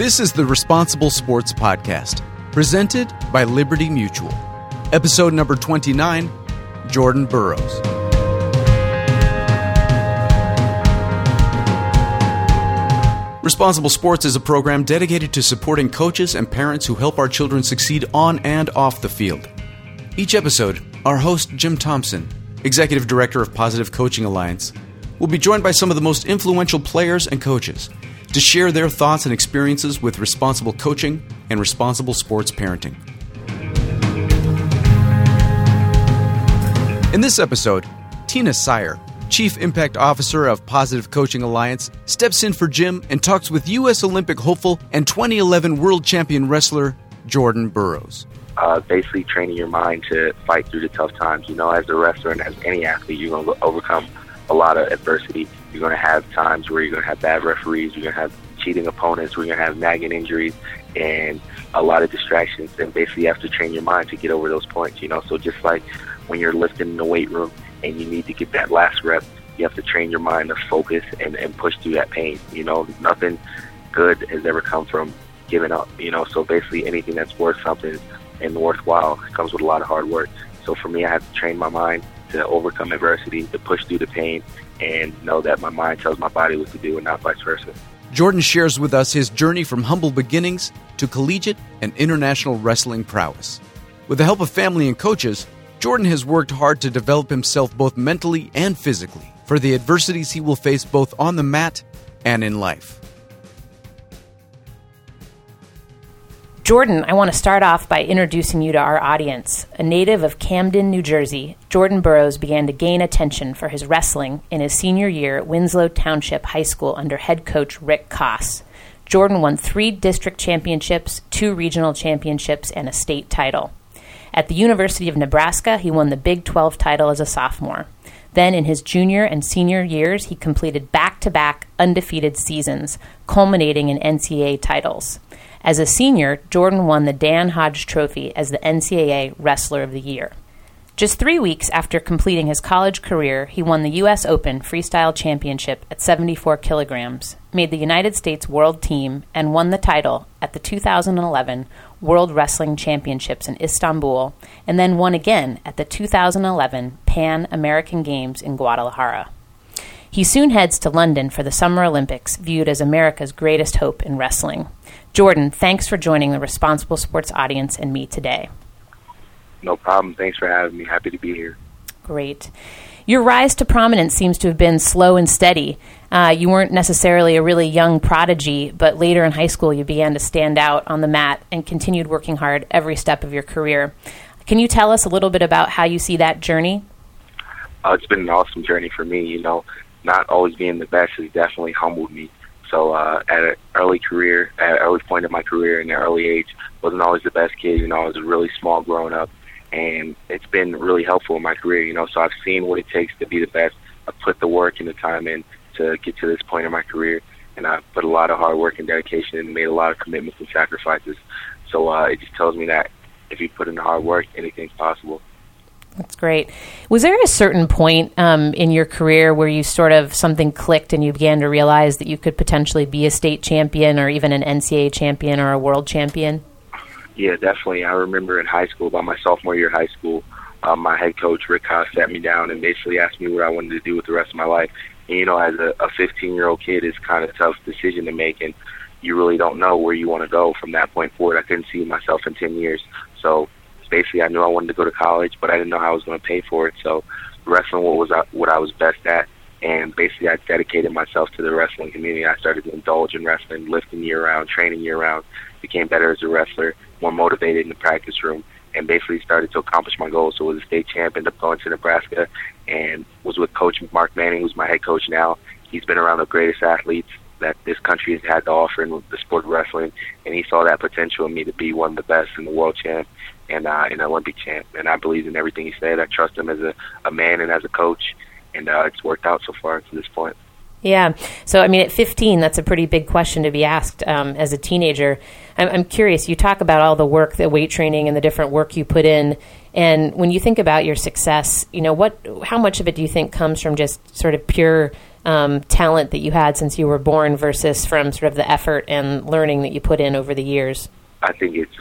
This is the Responsible Sports Podcast, presented by Liberty Mutual. Episode number 29 Jordan Burroughs. Responsible Sports is a program dedicated to supporting coaches and parents who help our children succeed on and off the field. Each episode, our host, Jim Thompson, Executive Director of Positive Coaching Alliance, will be joined by some of the most influential players and coaches to share their thoughts and experiences with responsible coaching and responsible sports parenting. In this episode, Tina Syer, Chief Impact Officer of Positive Coaching Alliance, steps in for Jim and talks with U.S. Olympic hopeful and 2011 World Champion wrestler Jordan Burroughs. Uh, basically, training your mind to fight through the tough times. You know, as a wrestler and as any athlete, you're going to overcome a lot of adversity. You're going to have times where you're going to have bad referees, you're going to have cheating opponents, we're going to have nagging injuries, and a lot of distractions. And basically, you have to train your mind to get over those points. You know, so just like when you're lifting in the weight room and you need to get that last rep, you have to train your mind to focus and, and push through that pain. You know, nothing good has ever come from giving up. You know, so basically, anything that's worth something and worthwhile comes with a lot of hard work. So for me, I have to train my mind to overcome adversity, to push through the pain, and know that my mind tells my body what to do and not vice versa. Jordan shares with us his journey from humble beginnings to collegiate and international wrestling prowess. With the help of family and coaches, Jordan has worked hard to develop himself both mentally and physically for the adversities he will face both on the mat and in life. Jordan, I want to start off by introducing you to our audience. A native of Camden, New Jersey, Jordan Burroughs began to gain attention for his wrestling in his senior year at Winslow Township High School under head coach Rick Koss. Jordan won three district championships, two regional championships, and a state title. At the University of Nebraska, he won the Big 12 title as a sophomore. Then, in his junior and senior years, he completed back to back undefeated seasons, culminating in NCAA titles. As a senior, Jordan won the Dan Hodge Trophy as the NCAA Wrestler of the Year. Just three weeks after completing his college career, he won the U.S. Open Freestyle Championship at 74 kilograms, made the United States World Team, and won the title at the 2011 World Wrestling Championships in Istanbul, and then won again at the 2011 Pan American Games in Guadalajara. He soon heads to London for the Summer Olympics, viewed as America's greatest hope in wrestling. Jordan, thanks for joining the Responsible Sports audience and me today. No problem. Thanks for having me. Happy to be here. Great. Your rise to prominence seems to have been slow and steady. Uh, you weren't necessarily a really young prodigy, but later in high school you began to stand out on the mat and continued working hard every step of your career. Can you tell us a little bit about how you see that journey? Uh, it's been an awesome journey for me. You know, not always being the best has definitely humbled me. So uh, at an early career, at an early point of my career, in an early age, wasn't always the best kid. You know, I was really small growing up, and it's been really helpful in my career. You know, so I've seen what it takes to be the best. I put the work and the time in to get to this point in my career, and I put a lot of hard work and dedication and made a lot of commitments and sacrifices. So uh, it just tells me that if you put in the hard work, anything's possible. That's great. Was there a certain point um, in your career where you sort of something clicked and you began to realize that you could potentially be a state champion or even an NCAA champion or a world champion? Yeah, definitely. I remember in high school, by my sophomore year of high school, um, my head coach Rick Koss sat me down and basically asked me what I wanted to do with the rest of my life. And you know, as a, a 15 year old kid, it's kind of a tough decision to make, and you really don't know where you want to go from that point forward. I couldn't see myself in 10 years, so basically I knew I wanted to go to college, but I didn't know how I was going to pay for it. So wrestling was what I was best at, and basically I dedicated myself to the wrestling community. I started to indulge in wrestling, lifting year round, training year round, became better as a wrestler, more motivated in the practice room, and basically started to accomplish my goals. So I was a state champ, ended up going to Nebraska, and was with Coach Mark Manning, who's my head coach now. He's been around the greatest athletes that this country has had to offer in the sport of wrestling, and he saw that potential in me to be one of the best in the world champ and uh, an Olympic champ. And I believe in everything he said. I trust him as a, a man and as a coach, and uh, it's worked out so far to this point. Yeah. So, I mean, at 15, that's a pretty big question to be asked um, as a teenager. I'm, I'm, curious. You talk about all the work, the weight training, and the different work you put in. And when you think about your success, you know, what, how much of it do you think comes from just sort of pure um, talent that you had since you were born versus from sort of the effort and learning that you put in over the years? I think it's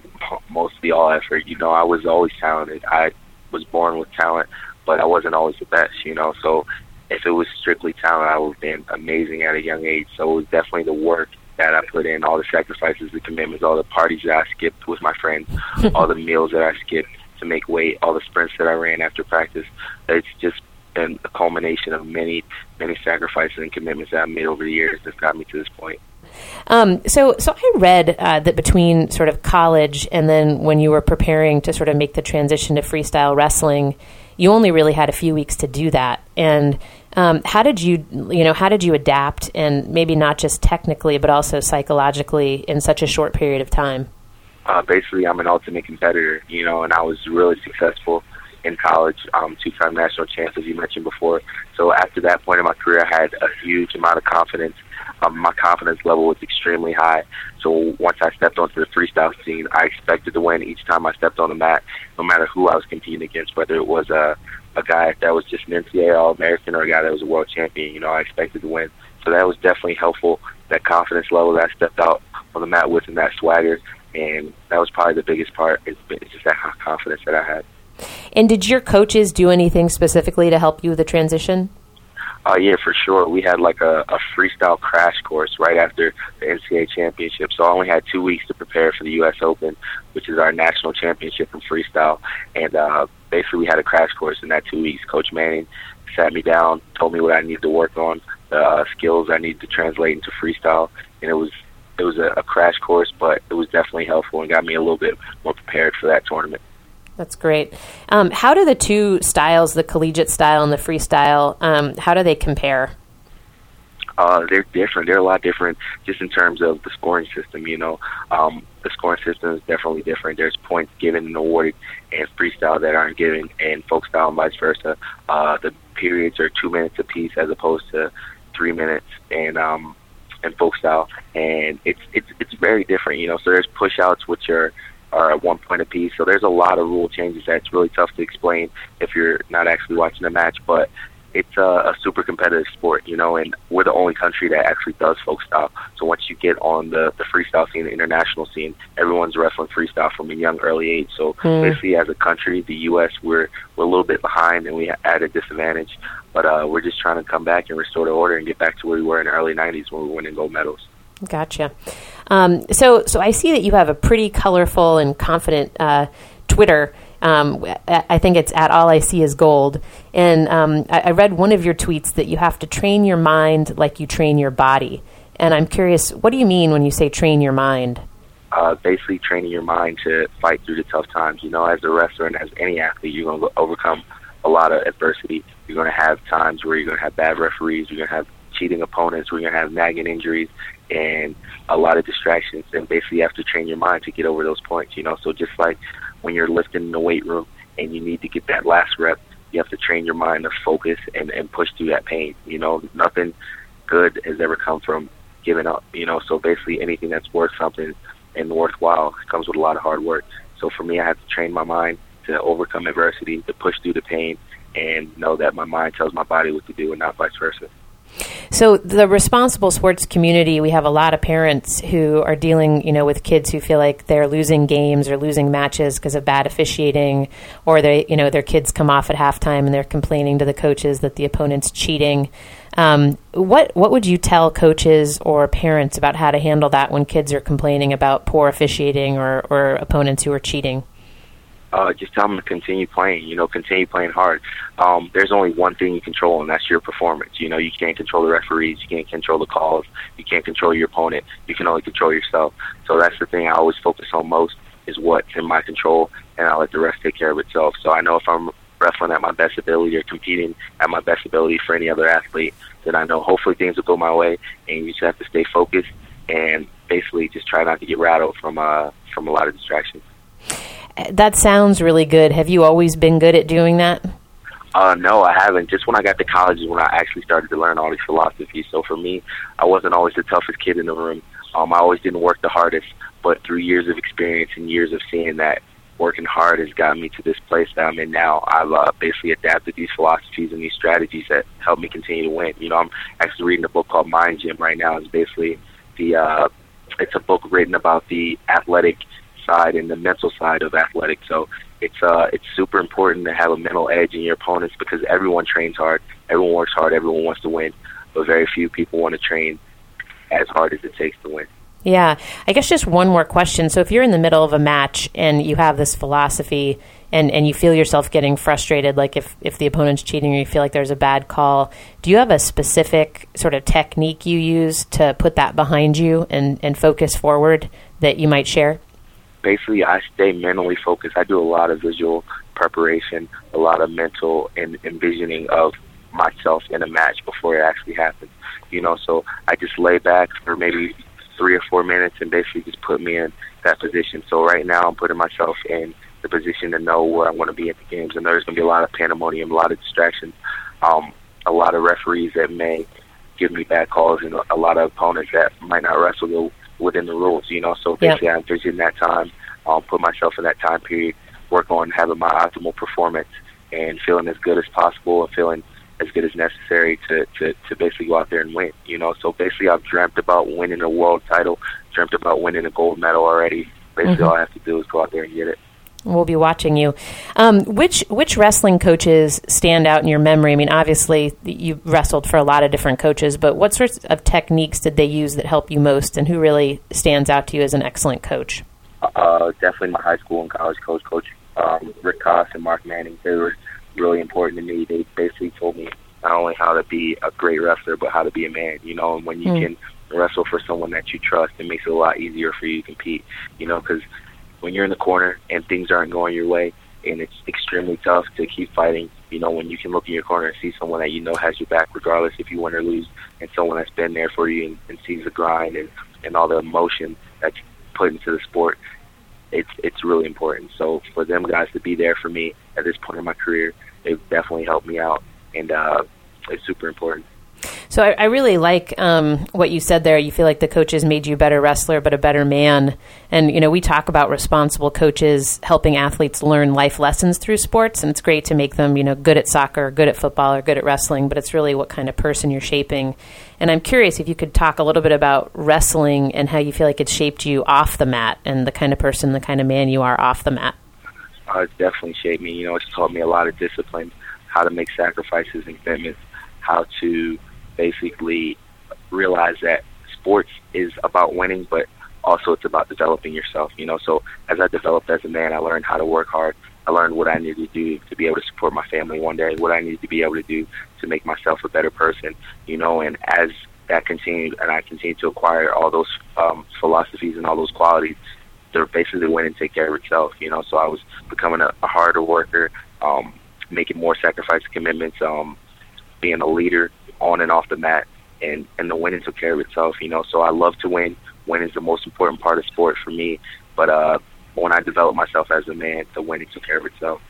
mostly all effort. You know, I was always talented. I was born with talent, but I wasn't always the best. You know, so if it was strictly talent, I would have been amazing at a young age. So it was definitely the work that I put in, all the sacrifices, the commitments, all the parties that I skipped with my friends, all the meals that I skipped to make weight, all the sprints that I ran after practice. It's just been a culmination of many, many sacrifices and commitments that I've made over the years that's got me to this point. Um, so, so I read uh, that between sort of college and then when you were preparing to sort of make the transition to freestyle wrestling, you only really had a few weeks to do that. And um, how did you, you know, how did you adapt, and maybe not just technically, but also psychologically in such a short period of time? Uh, basically, I'm an ultimate competitor, you know, and I was really successful in college, um, two-time national champ, as you mentioned before. So after that point in my career, I had a huge amount of confidence. Um, my confidence level was extremely high. So once I stepped onto the freestyle scene, I expected to win each time I stepped on the mat, no matter who I was competing against, whether it was a a guy that was just an NCAA All American or a guy that was a world champion. You know, I expected to win. So that was definitely helpful. That confidence level that I stepped out on the mat with and that swagger. And that was probably the biggest part. It's just that confidence that I had. And did your coaches do anything specifically to help you with the transition? Uh, yeah, for sure. We had like a, a freestyle crash course right after the NCAA championship. So I only had two weeks to prepare for the U.S. Open, which is our national championship in freestyle. And uh, basically, we had a crash course in that two weeks. Coach Manning sat me down, told me what I needed to work on, the uh, skills I needed to translate into freestyle, and it was it was a, a crash course, but it was definitely helpful and got me a little bit more prepared for that tournament. That's great. Um, how do the two styles, the collegiate style and the freestyle, um, how do they compare? Uh, they're different. They're a lot different just in terms of the scoring system. You know, um, the scoring system is definitely different. There's points given and awarded and freestyle that aren't given, and folk style and vice versa. Uh, the periods are two minutes apiece as opposed to three minutes, and um, and folk style, and it's it's it's very different. You know, so there's push outs which are are at one point apiece. So there's a lot of rule changes that's really tough to explain if you're not actually watching the match. But it's a, a super competitive sport, you know, and we're the only country that actually does folk style. So once you get on the the freestyle scene, the international scene, everyone's wrestling freestyle from a young early age. So mm. basically, as a country, the U.S. we're we're a little bit behind and we at a disadvantage. But uh, we're just trying to come back and restore the order and get back to where we were in the early '90s when we were winning gold medals. Gotcha. Um, so, so I see that you have a pretty colorful and confident uh, Twitter. Um, I think it's at all I see is gold. And um, I, I, read one of your tweets that you have to train your mind like you train your body. And I'm curious, what do you mean when you say train your mind? Uh, basically, training your mind to fight through the tough times. You know, as a wrestler and as any athlete, you're going to overcome a lot of adversity. You're going to have times where you're going to have bad referees. You're going to have cheating opponents. We're going to have nagging injuries and a lot of distractions. And basically, you have to train your mind to get over those points. You know, so just like when you're lifting in the weight room and you need to get that last rep, you have to train your mind to focus and and push through that pain. You know, nothing good has ever come from giving up. You know, so basically, anything that's worth something and worthwhile comes with a lot of hard work. So for me, I have to train my mind to overcome adversity, to push through the pain, and know that my mind tells my body what to do, and not vice versa. So the responsible sports community, we have a lot of parents who are dealing, you know, with kids who feel like they're losing games or losing matches because of bad officiating, or they, you know, their kids come off at halftime and they're complaining to the coaches that the opponent's cheating. Um, what what would you tell coaches or parents about how to handle that when kids are complaining about poor officiating or, or opponents who are cheating? Uh, just tell them to continue playing. You know, continue playing hard. Um, there's only one thing you control, and that's your performance. You know, you can't control the referees, you can't control the calls, you can't control your opponent. You can only control yourself. So that's the thing I always focus on most is what's in my control, and I let the rest take care of itself. So I know if I'm wrestling at my best ability or competing at my best ability for any other athlete, then I know hopefully things will go my way, and you just have to stay focused and basically just try not to get rattled from uh, from a lot of distractions. That sounds really good. Have you always been good at doing that? Uh, no, I haven't. Just when I got to college is when I actually started to learn all these philosophies. So for me, I wasn't always the toughest kid in the room. Um, I always didn't work the hardest, but through years of experience and years of seeing that working hard has gotten me to this place that I'm in now. I've uh, basically adapted these philosophies and these strategies that help me continue to win. You know, I'm actually reading a book called Mind Gym right now. It's basically the uh, it's a book written about the athletic side and the mental side of athletics. So it's uh it's super important to have a mental edge in your opponents because everyone trains hard, everyone works hard, everyone wants to win, but very few people want to train as hard as it takes to win. Yeah. I guess just one more question. So if you're in the middle of a match and you have this philosophy and, and you feel yourself getting frustrated, like if, if the opponent's cheating or you feel like there's a bad call, do you have a specific sort of technique you use to put that behind you and, and focus forward that you might share? Basically, I stay mentally focused. I do a lot of visual preparation, a lot of mental and envisioning of myself in a match before it actually happens. You know, so I just lay back for maybe three or four minutes and basically just put me in that position. So right now I'm putting myself in the position to know where I want to be at the games. And there's going to be a lot of pandemonium, a lot of distractions, um, a lot of referees that may give me bad calls, and a lot of opponents that might not wrestle within the rules. You know, so basically yep. I'm envisioning that time, um, put myself in that time period, work on having my optimal performance and feeling as good as possible and feeling as good as necessary to, to, to basically go out there and win. You know, so basically I've dreamt about winning a world title, dreamt about winning a gold medal already. Basically mm-hmm. all I have to do is go out there and get it. We'll be watching you. Um, which which wrestling coaches stand out in your memory? I mean, obviously you wrestled for a lot of different coaches, but what sorts of techniques did they use that help you most, and who really stands out to you as an excellent coach? Uh, definitely my high school and college coach, Coach um, Rick Koss and Mark Manning. They were really important to me. They basically told me not only how to be a great wrestler, but how to be a man. You know, and when you mm. can wrestle for someone that you trust, it makes it a lot easier for you to compete. You know, because when you're in the corner and things aren't going your way, and it's extremely tough to keep fighting. You know, when you can look in your corner and see someone that you know has your back, regardless if you win or lose, and someone that's been there for you and, and sees the grind and and all the emotion that's put into the sport, it's it's really important. So for them guys to be there for me at this point in my career, they've definitely helped me out, and uh, it's super important. So I, I really like um, what you said there. You feel like the coaches made you a better wrestler, but a better man. And you know, we talk about responsible coaches helping athletes learn life lessons through sports, and it's great to make them, you know, good at soccer, good at football, or good at wrestling. But it's really what kind of person you're shaping. And I'm curious if you could talk a little bit about wrestling and how you feel like it shaped you off the mat, and the kind of person, the kind of man you are off the mat. Uh, definitely shaped me. You know, it's taught me a lot of discipline, how to make sacrifices and commitments, how to basically realize that sports is about winning, but also it's about developing yourself. You know, so as I developed as a man, I learned how to work hard. I learned what I needed to do to be able to support my family one day, what I needed to be able to do to make myself a better person. You know, and as that continued, and I continued to acquire all those um, philosophies and all those qualities, they're basically and take care of itself. You know, so I was becoming a, a harder worker, um, making more sacrifice commitments, um, being a leader on and off the mat, and and the winning took care of itself. You know, so I love to win. Winning is the most important part of sport for me. But uh, when I developed myself as a man, the winning took care of itself.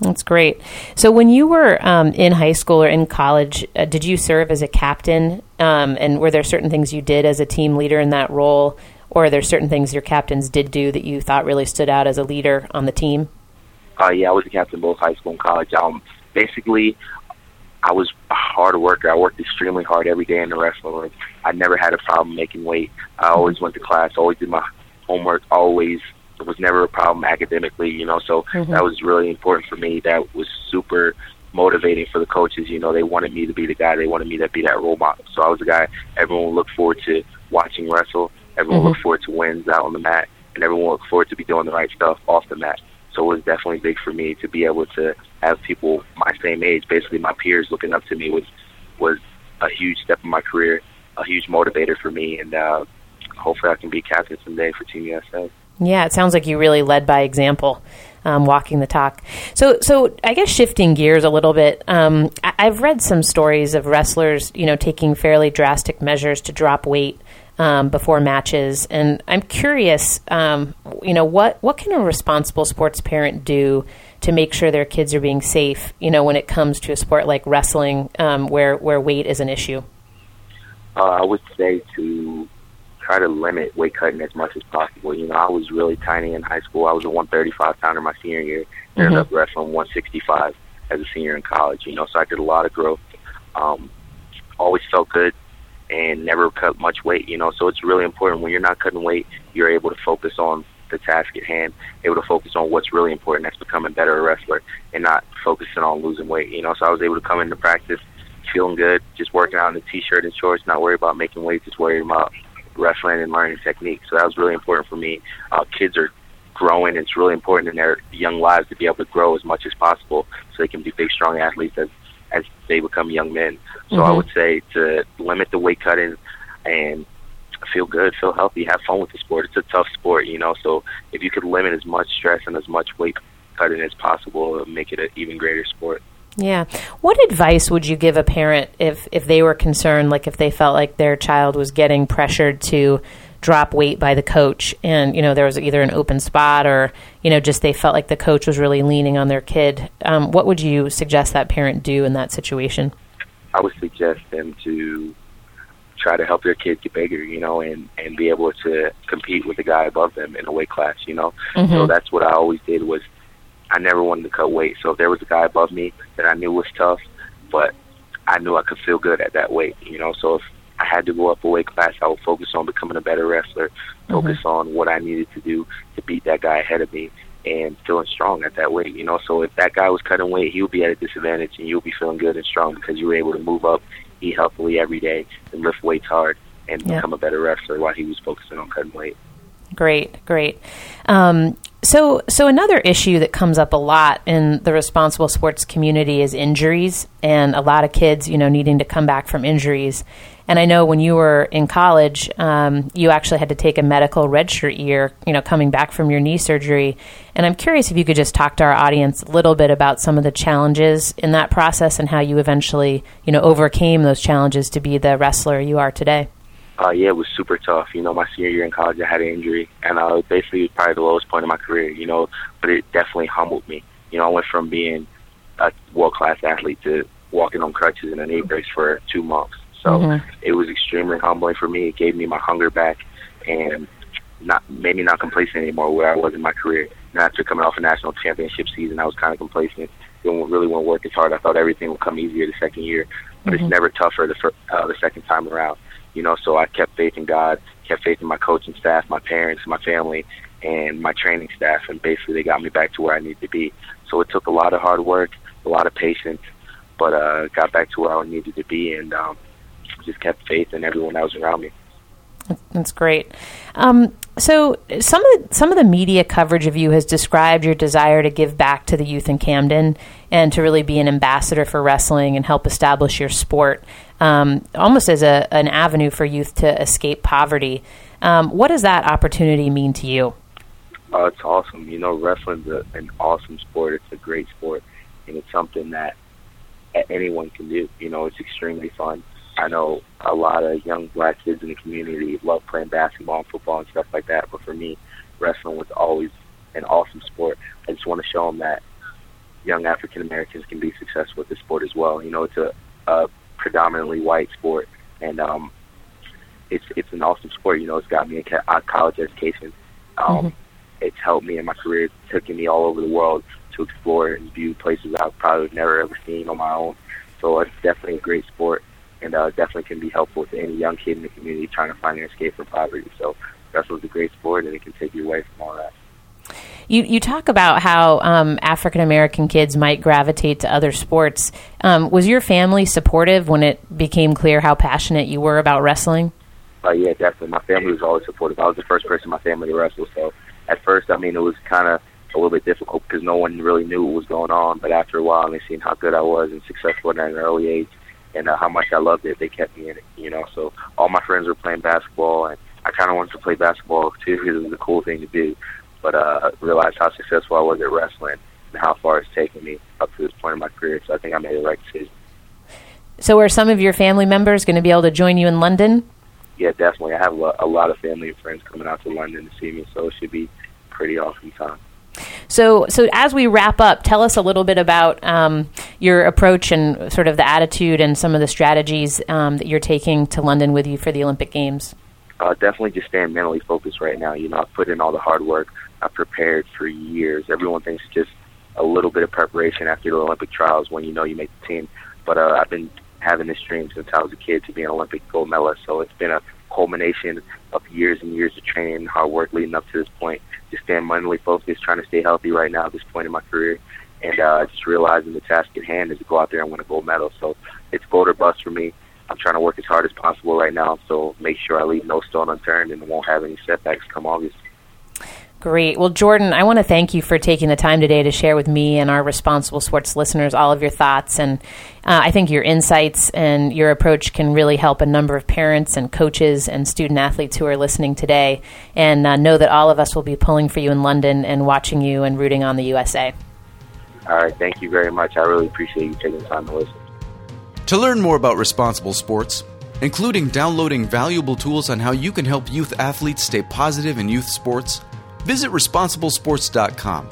That's great. So, when you were um, in high school or in college, uh, did you serve as a captain? Um, and were there certain things you did as a team leader in that role? or are there certain things your captains did do that you thought really stood out as a leader on the team? Uh, yeah, I was a captain both high school and college. Um, basically, I was a hard worker. I worked extremely hard every day in the wrestling room. I never had a problem making weight. I always went to class, always did my homework, always it was never a problem academically, you know, so mm-hmm. that was really important for me. That was super motivating for the coaches. You know, they wanted me to be the guy. They wanted me to be that role model. So I was the guy everyone looked forward to watching wrestle. Everyone mm-hmm. looked forward to wins out on the mat, and everyone looked forward to be doing the right stuff off the mat. So it was definitely big for me to be able to have people my same age, basically my peers, looking up to me was was a huge step in my career, a huge motivator for me, and uh, hopefully I can be captain someday for Team USA. Yeah, it sounds like you really led by example. Um, walking the talk. So, so I guess shifting gears a little bit. Um, I- have read some stories of wrestlers, you know, taking fairly drastic measures to drop weight um, before matches. And I'm curious, um, you know, what what can a responsible sports parent do to make sure their kids are being safe? You know, when it comes to a sport like wrestling, um, where where weight is an issue. Uh, I would say to try to limit weight cutting as much as possible. You know, I was really tiny in high school. I was a 135 pounder my senior year. Mm-hmm. Ended up wrestling 165 as a senior in college. You know, so I did a lot of growth. Um, always felt good and never cut much weight. You know, so it's really important when you're not cutting weight, you're able to focus on the task at hand, able to focus on what's really important. That's becoming better a wrestler and not focusing on losing weight. You know, so I was able to come into practice feeling good, just working out in the t-shirt and shorts, not worry about making weight, just worry about wrestling and learning technique. So that was really important for me. Uh, kids are growing. It's really important in their young lives to be able to grow as much as possible so they can be big, strong athletes as as they become young men. So mm-hmm. I would say to limit the weight cutting and feel good, feel healthy, have fun with the sport. It's a tough sport, you know. So if you could limit as much stress and as much weight cutting as possible, it'll make it an even greater sport. Yeah. What advice would you give a parent if if they were concerned, like if they felt like their child was getting pressured to drop weight by the coach and you know there was either an open spot or you know just they felt like the coach was really leaning on their kid um, what would you suggest that parent do in that situation i would suggest them to try to help their kid get bigger you know and and be able to compete with the guy above them in a weight class you know mm-hmm. so that's what i always did was I never wanted to cut weight. So if there was a guy above me that I knew was tough, but I knew I could feel good at that weight, you know. So if I had to go up a weight class, I would focus on becoming a better wrestler, mm-hmm. focus mm-hmm. on what I needed to do to beat that guy ahead of me and feeling strong at that weight, you know. So if that guy was cutting weight, he would be at a disadvantage and you'll be feeling good and strong because you were able to move up, eat healthily every day, and lift weights hard and yeah. become a better wrestler while he was focusing on cutting weight. Great, great. Um, so, so another issue that comes up a lot in the responsible sports community is injuries, and a lot of kids, you know, needing to come back from injuries. And I know when you were in college, um, you actually had to take a medical redshirt year, you know, coming back from your knee surgery. And I'm curious if you could just talk to our audience a little bit about some of the challenges in that process and how you eventually, you know, overcame those challenges to be the wrestler you are today. Uh, yeah, it was super tough. You know, my senior year in college, I had an injury, and uh, basically it was probably the lowest point of my career. You know, but it definitely humbled me. You know, I went from being a world class athlete to walking on crutches in a knee brace for two months. So mm-hmm. it was extremely humbling for me. It gave me my hunger back, and not made me not complacent anymore where I was in my career. And after coming off a national championship season, I was kind of complacent. Didn't really want to work as hard. I thought everything would come easier the second year, but mm-hmm. it's never tougher the fir- uh, the second time around. You know, so I kept faith in God, kept faith in my coaching staff, my parents, my family, and my training staff, and basically they got me back to where I needed to be. So it took a lot of hard work, a lot of patience, but uh, got back to where I needed to be, and um, just kept faith in everyone that was around me. That's great. Um, so some of the, some of the media coverage of you has described your desire to give back to the youth in Camden and to really be an ambassador for wrestling and help establish your sport, um, almost as a, an avenue for youth to escape poverty. Um, what does that opportunity mean to you? Uh, it's awesome. You know, wrestling's a, an awesome sport. It's a great sport, and it's something that anyone can do. You know, it's extremely fun. I know a lot of young black kids in the community love playing basketball and football and stuff like that. But for me, wrestling was always an awesome sport. I just want to show them that young African Americans can be successful with the sport as well. You know, it's a, a predominantly white sport, and um, it's it's an awesome sport. You know, it's got me a, college education. Um, mm-hmm. It's helped me in my career, it's taken me all over the world to explore and view places I've probably never ever seen on my own. So it's definitely a great sport and uh, definitely can be helpful to any young kid in the community trying to find an escape from poverty. So wrestling is a great sport, and it can take you away from all that. You, you talk about how um, African American kids might gravitate to other sports. Um, was your family supportive when it became clear how passionate you were about wrestling? Uh, yeah, definitely. My family was always supportive. I was the first person in my family to wrestle, so at first, I mean, it was kind of a little bit difficult because no one really knew what was going on. But after a while, they seen how good I was and successful at an early age, and uh, how much I loved it, they kept me in it. You know, so all my friends were playing basketball, and I kind of wanted to play basketball too because it was a cool thing to do. But uh, realized how successful I was at wrestling and how far it's taken me up to this point in my career. So I think I made the right decision. So, are some of your family members going to be able to join you in London? Yeah, definitely. I have a lot of family and friends coming out to London to see me, so it should be pretty awesome time. So, so as we wrap up, tell us a little bit about um, your approach and sort of the attitude and some of the strategies um, that you're taking to London with you for the Olympic Games. uh, definitely just staying mentally focused right now. You know, I've put in all the hard work. I've prepared for years. Everyone thinks just a little bit of preparation after the Olympic trials when you know you make the team. But uh, I've been having this dream since I was a kid to be an Olympic gold medalist. So it's been a culmination of years and years of training and hard work leading up to this point. Just staying mentally focused, trying to stay healthy right now at this point in my career, and uh, just realizing the task at hand is to go out there and win a gold medal. So it's gold or bust for me. I'm trying to work as hard as possible right now, so make sure I leave no stone unturned and won't have any setbacks come August. Great. Well, Jordan, I want to thank you for taking the time today to share with me and our responsible sports listeners all of your thoughts. And uh, I think your insights and your approach can really help a number of parents and coaches and student athletes who are listening today. And uh, know that all of us will be pulling for you in London and watching you and rooting on the USA. All right. Thank you very much. I really appreciate you taking the time to listen. To learn more about responsible sports, including downloading valuable tools on how you can help youth athletes stay positive in youth sports, visit responsiblesports.com.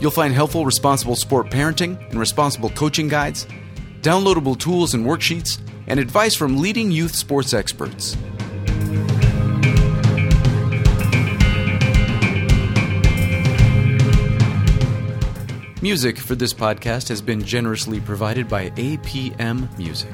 You'll find helpful responsible sport parenting and responsible coaching guides, downloadable tools and worksheets, and advice from leading youth sports experts. Music for this podcast has been generously provided by APM Music.